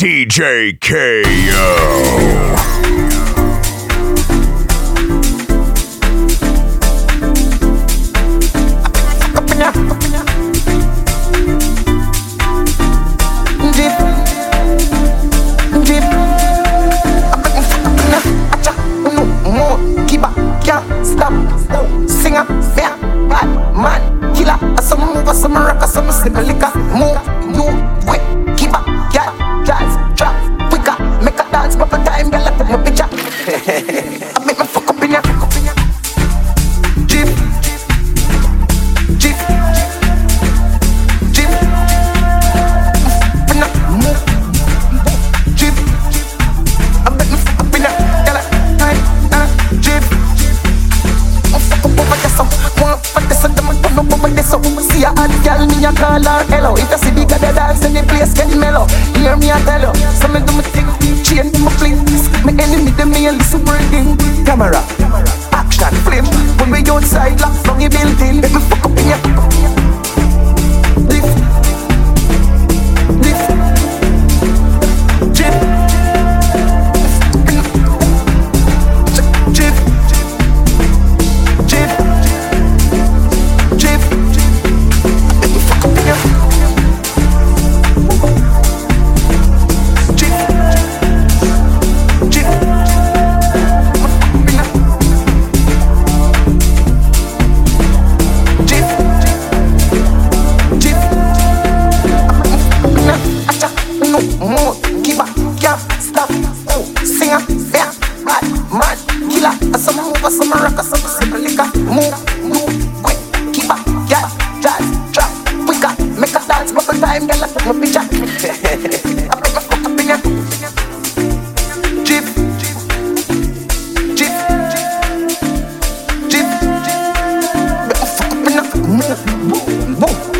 DJ KO. Some rock, some slip a liquor. Move, do, Make me fuck up in ya. Jeep. Jeep. Jeep. Move, Jeep. I bet me fuck up in a gala, time, uh, Jeep. I fuck up over this, so one for this, and I'm gonna over this, see a hot girl, me a call her hello. If I see the dance, then the place get mellow. Hear me a tell you, mad, mad killer. I some move, I some rock, I some simple liquor. Move, move, quick, keep up, gas, jazz, trap, quicker. Make a dance, make time, girl, I took my picture. I broke my fuck up in ya. Jeep, jeep, jeep, jeep. Fuck up in ya. Move, move, move.